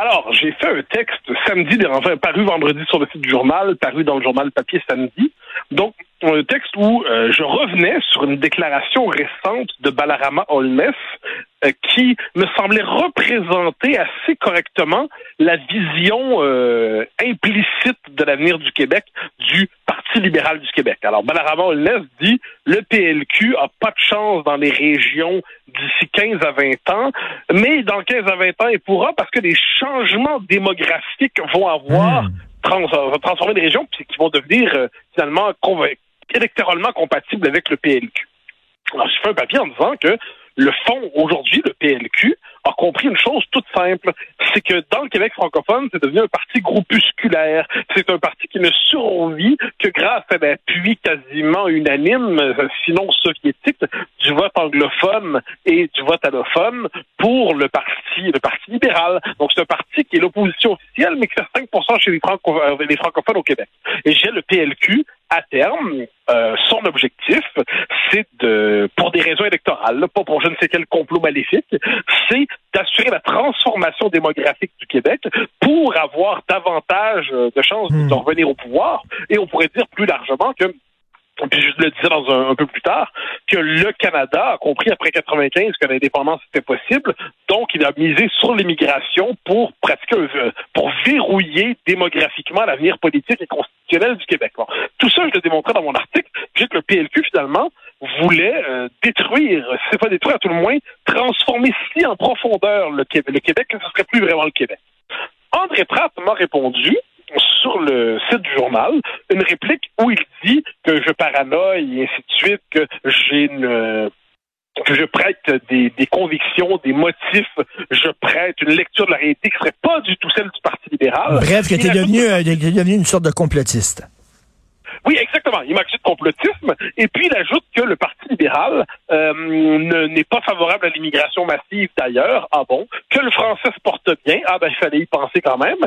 Alors, j'ai fait un texte samedi, enfin, paru vendredi sur le site du journal, paru dans le journal papier samedi. Donc, un texte où euh, je revenais sur une déclaration récente de Balarama Holness euh, qui me semblait représenter assez correctement la vision euh, implicite de l'avenir du Québec du Parti libéral du Québec. Alors, Balarama Holness dit le PLQ a pas de chance dans les régions d'ici 15 à 20 ans, mais dans 15 à 20 ans, il pourra parce que les changements démographiques vont avoir Hmm. trans transformer les régions qui vont devenir euh, finalement électoralement compatibles avec le PLQ. Alors, je fais un papier en disant que le fond, aujourd'hui, le PLQ, a compris une chose toute simple, c'est que dans le Québec francophone, c'est devenu un parti groupusculaire. C'est un parti qui ne survit que grâce à l'appui quasiment unanime, sinon soviétique, du vote anglophone et du vote allophone pour le parti, le parti libéral. Donc c'est un parti qui est l'opposition officielle, mais qui fait 5% chez les, euh, les francophones au Québec. Et j'ai le PLQ à terme, euh, son objectif, c'est de, pour des raisons électorales, pas pour je ne sais quel complot maléfique, c'est d'assurer la transformation démographique du Québec pour avoir davantage euh, de chances Hmm. de revenir au pouvoir. Et on pourrait dire plus largement que puis je le disais dans un, un peu plus tard, que le Canada a compris après 95 que l'indépendance était possible, donc il a misé sur l'immigration pour pratiquer un- pour verrouiller démographiquement l'avenir politique et constitutionnel du Québec. Bon, tout ça, je le démontrais dans mon article, puis que le PLQ finalement voulait euh, détruire, si c'est pas détruire à tout le moins, transformer si en profondeur le Québec, le Québec que ce serait plus vraiment le Québec. André Pratt m'a répondu sur le site du journal une réplique où il dit que je paranoïe et ainsi de suite, que j'ai une que je prête des, des convictions, des motifs, je prête une lecture de la réalité qui serait pas du tout celle du Parti libéral. Bref, que Il t'es ajoute- devenu, euh, devenu une sorte de complotiste. Oui, exactement. Il m'accuse de complotisme. Et puis, il ajoute que le Parti libéral euh, ne- n'est pas favorable à l'immigration massive d'ailleurs. Ah bon? Que le français se porte bien? Ah ben, il fallait y penser quand même.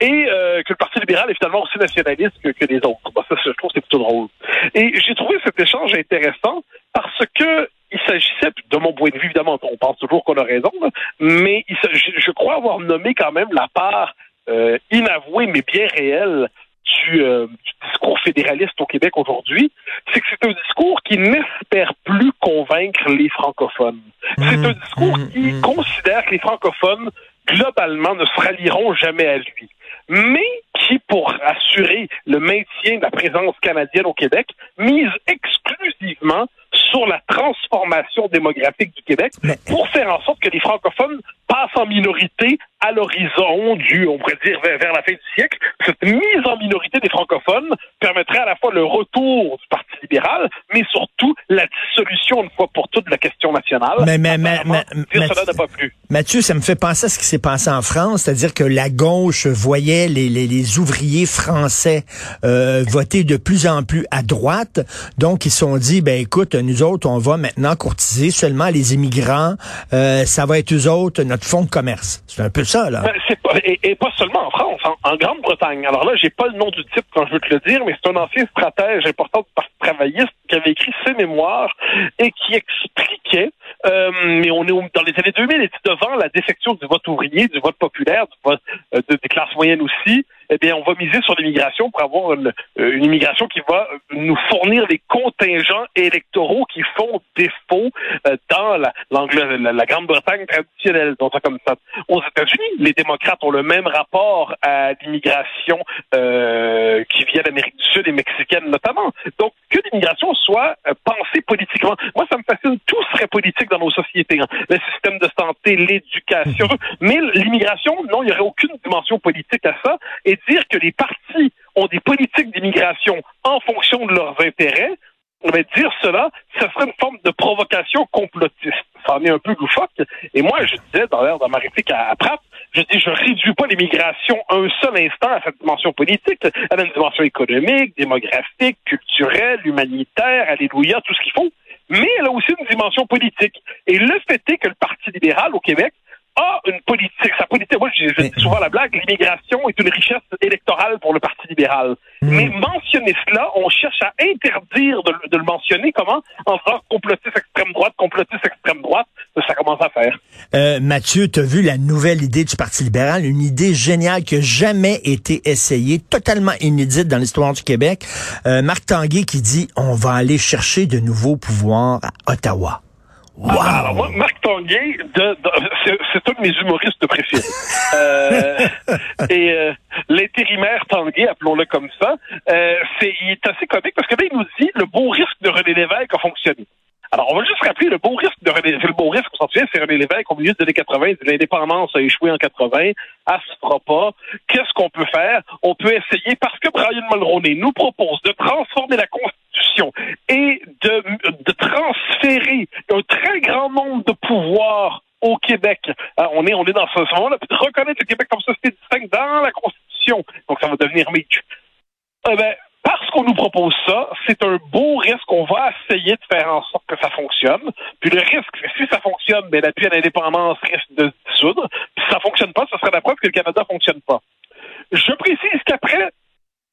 Et euh, que le Parti libéral est finalement aussi nationaliste que, que les autres. Bon, ça, je trouve c'est plutôt drôle. Et j'ai trouvé cet échange intéressant parce que il s'agissait, de mon point de vue, évidemment, on pense toujours qu'on a raison, là, mais il s'agit- je crois avoir nommé quand même la part euh, inavouée, mais bien réelle du, euh, du discours fédéraliste au Québec aujourd'hui, c'est que c'est un discours qui n'espère plus convaincre les francophones. C'est un discours mhm, qui mhm. considère que les francophones, globalement, ne se rallieront jamais à lui. Mais qui, pour assurer le maintien de la présence canadienne au Québec, mise exclusivement sur la transformation démographique du Québec Mais- pour faire en sorte que les francophones passent en minorité à l'horizon du, on pourrait dire, vers, vers la fin du siècle. Cette mise en minorité des francophones permettrait à la fois le retour du Parti libéral, mais surtout la dissolution une fois pour toutes de la question nationale. Mais- mais- mais- mais- dire mais- cela n'a pas plu. Mathieu, ça me fait penser à ce qui s'est passé en France, c'est-à-dire que la gauche voyait les, les, les ouvriers français euh, voter de plus en plus à droite, donc ils se sont dit, ben écoute, nous autres, on va maintenant courtiser seulement les immigrants, euh, ça va être eux autres notre fonds de commerce. C'est un peu ça, là. C'est pas, et, pas seulement en France, en, en Grande-Bretagne. Alors là, j'ai pas le nom du type quand je veux te le dire, mais c'est un ancien stratège important du Parti travailliste qui avait écrit ses mémoires et qui expliquait, euh, mais on est dans les années 2000, et devant la défection du vote ouvrier, du vote populaire, du vote euh, de- des classes moyennes aussi, eh bien, on va miser sur l'immigration pour avoir une, euh, une immigration qui va nous fournir les contingents électoraux qui font défaut euh, dans la, la, la Grande-Bretagne traditionnelle, ça comme ça. Aux États-Unis, les démocrates ont le même rapport à l'immigration euh, qui vient d'Amérique du Sud et mexicaine notamment. Donc, que l'immigration soit euh, pensée politiquement. Moi, ça me fascine. Tout serait politique dans nos sociétés. hein. Le système de santé, l'éducation. Mais l'immigration, non, il n'y aurait aucune dimension politique à ça. Et dire que les partis ont des politiques d'immigration en fonction de leurs intérêts, mais dire cela, ce serait une forme de provocation complotiste. Ça en est un peu loufoque. Et moi, je disais dans, l'air- dans ma réplique à, à Pratt, je dis, je réduis pas l'immigration un seul instant à cette dimension politique. Elle a une dimension économique, démographique, culturelle, humanitaire, alléluia, tout ce qu'il faut. Mais elle a aussi une dimension politique. Et le fait est que le Parti libéral au Québec politique. Sa politique, moi, je, je dis souvent la blague, l'immigration est une richesse électorale pour le Parti libéral. Mais mentionner cela, on cherche à interdire de, de le mentionner. Comment? En faisant complotiste extrême droite, complotiste extrême droite, ça commence à faire. Euh, Mathieu, tu as vu la nouvelle idée du Parti libéral, une idée géniale qui n'a jamais été essayée, totalement inédite dans l'histoire du Québec. Euh, Marc Tanguay qui dit, on va aller chercher de nouveaux pouvoirs à Ottawa. Wow. Alors moi, Marc Tanguay, de, de, c'est un de mes humoristes préférés. euh, et euh, l'intérimaire Tanguay, appelons-le comme ça, euh, c'est, il est assez comique parce que là, il nous dit le beau risque de René Lévesque a fonctionné. Alors, on va juste rappeler le beau risque de René, le beau risque, on s'en souvient, c'est René Lévesque au milieu des années 80, l'indépendance a échoué en 80, elle se fera pas. Qu'est-ce qu'on peut faire? On peut essayer, parce que Brian Mulroney nous propose de transformer la Constitution et de, de transférer un très grand nombre de pouvoirs au Québec. Alors, on est, on est dans ce moment-là, reconnaître le Québec comme société distincte dans la Constitution. Donc, ça va devenir Mitch. Eh ben, parce qu'on nous propose ça, c'est un beau risque. qu'on va essayer de faire en sorte que ça fonctionne. Puis le risque, si ça fonctionne, ben, l'appui à l'indépendance risque de se dissoudre. Puis si ça fonctionne pas, ce serait la preuve que le Canada fonctionne pas. Je précise qu'après,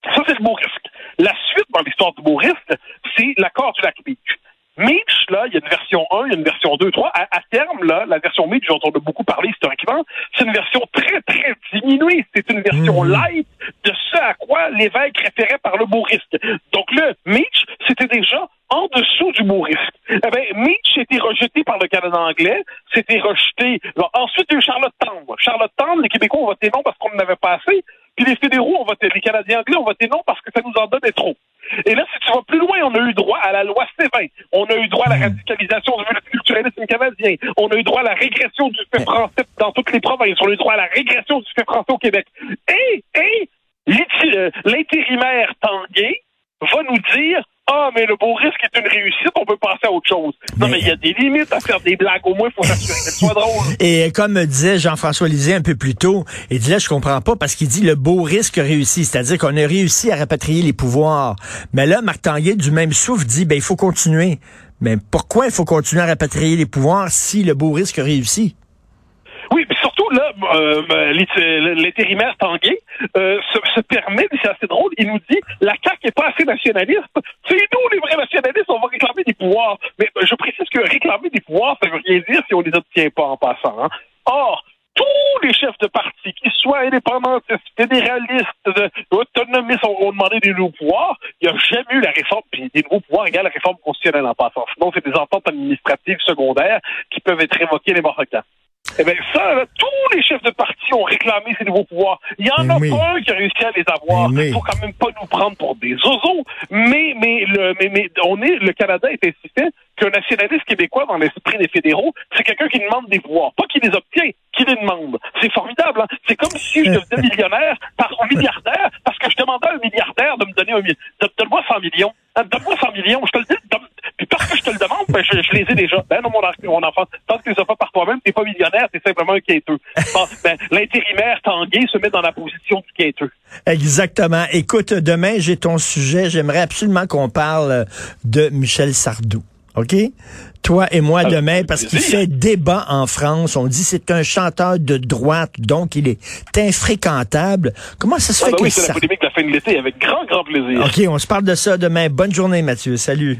ça c'est le beau risque. La suite dans l'histoire du beau risque, c'est l'accord du lac Beach. Mitch, là, il y a une version 1, il y a une version 2, 3. À, à terme, là, la version Mitch, dont on a beaucoup parlé historiquement, c'est une version très, très diminuée. C'est une version mmh. light de ce à quoi l'évêque référait par le beau risque. Donc le Mitch, c'était déjà en dessous du beau risque. Eh bien, Mitch a été rejeté par le Canada anglais, c'était rejeté. Alors, ensuite, il y a eu Charlotte Tendre. Charlotte Tendre, les Québécois ont voté non parce qu'on n'en avait pas assez. Puis les fédéraux ont voté, les Canadiens anglais ont voté non parce que ça nous en donnait trop. Et là, si tu vas plus loin, on a eu droit à la loi C20. On a eu droit à la radicalisation du multiculturalisme canadien. On a eu droit à la régression du fait français dans toutes les provinces. On a eu droit à la régression du fait français au Québec. Et, et l'intérimaire Tanguay va nous dire ah, mais le beau risque est une réussite, on peut passer à autre chose. Non, mais il y a des limites à faire des blagues. Au moins, il faut s'assurer que ce soit drôle. Et comme disait Jean-François Lisée un peu plus tôt, il dit là, je comprends pas parce qu'il dit le beau risque réussi. C'est-à-dire qu'on a réussi à rapatrier les pouvoirs. Mais là, Marc Tanguay, du même souffle, dit, ben, il faut continuer. Mais pourquoi il faut continuer à rapatrier les pouvoirs si le beau risque réussit? Oui, là, euh, l'intérimaire Tanguay euh, se, se, permet, c'est assez drôle, il nous dit la CAQ n'est pas assez nationaliste. C'est nous, les vrais nationalistes, on va réclamer des pouvoirs. Mais je précise que réclamer des pouvoirs, ça veut rien dire si on les obtient pas en passant. Hein. Or, tous les chefs de parti, qu'ils soient indépendantistes, fédéralistes, autonomistes, ont, demandé des nouveaux pouvoirs. Il n'y a jamais eu la réforme, puis des nouveaux pouvoirs égale la réforme constitutionnelle en passant. Sinon, c'est des ententes administratives secondaires qui peuvent être évoquées n'importe quand. Eh bien, ça, là, tous les chefs de parti ont réclamé ces nouveaux pouvoirs. Il n'y en a oui. pas un qui a réussi à les avoir. Il oui. faut quand même pas nous prendre pour des oiseaux. Mais, mais, le, mais, mais, on est, le Canada est ainsi fait qu'un nationaliste québécois dans l'esprit des fédéraux, c'est quelqu'un qui demande des pouvoirs. Pas qui les obtient, qui les demande. C'est formidable, hein? C'est comme si je devenais millionnaire, par un milliardaire, parce que je demandais à un milliardaire de me donner un million. Donne-moi 100 millions. Donne-moi 100 millions. Je te le dis, parce que je te le demande, ben, je, je, les ai déjà. Ben non, mon, mon enfant, tant que tu les as pas par toi-même, t'es pas millionnaire, t'es simplement un quêteux. ben, l'intérimaire Tanguay se met dans la position du quêteux. Exactement. Écoute, demain, j'ai ton sujet. J'aimerais absolument qu'on parle de Michel Sardou. OK? Toi et moi demain, parce qu'il fait débat en France. On dit c'est un chanteur de droite, donc il est infréquentable. Comment ça se fait ah ben que oui, c'est la polémique de la fin de l'été, avec grand, grand plaisir. OK, on se parle de ça demain. Bonne journée, Mathieu. Salut.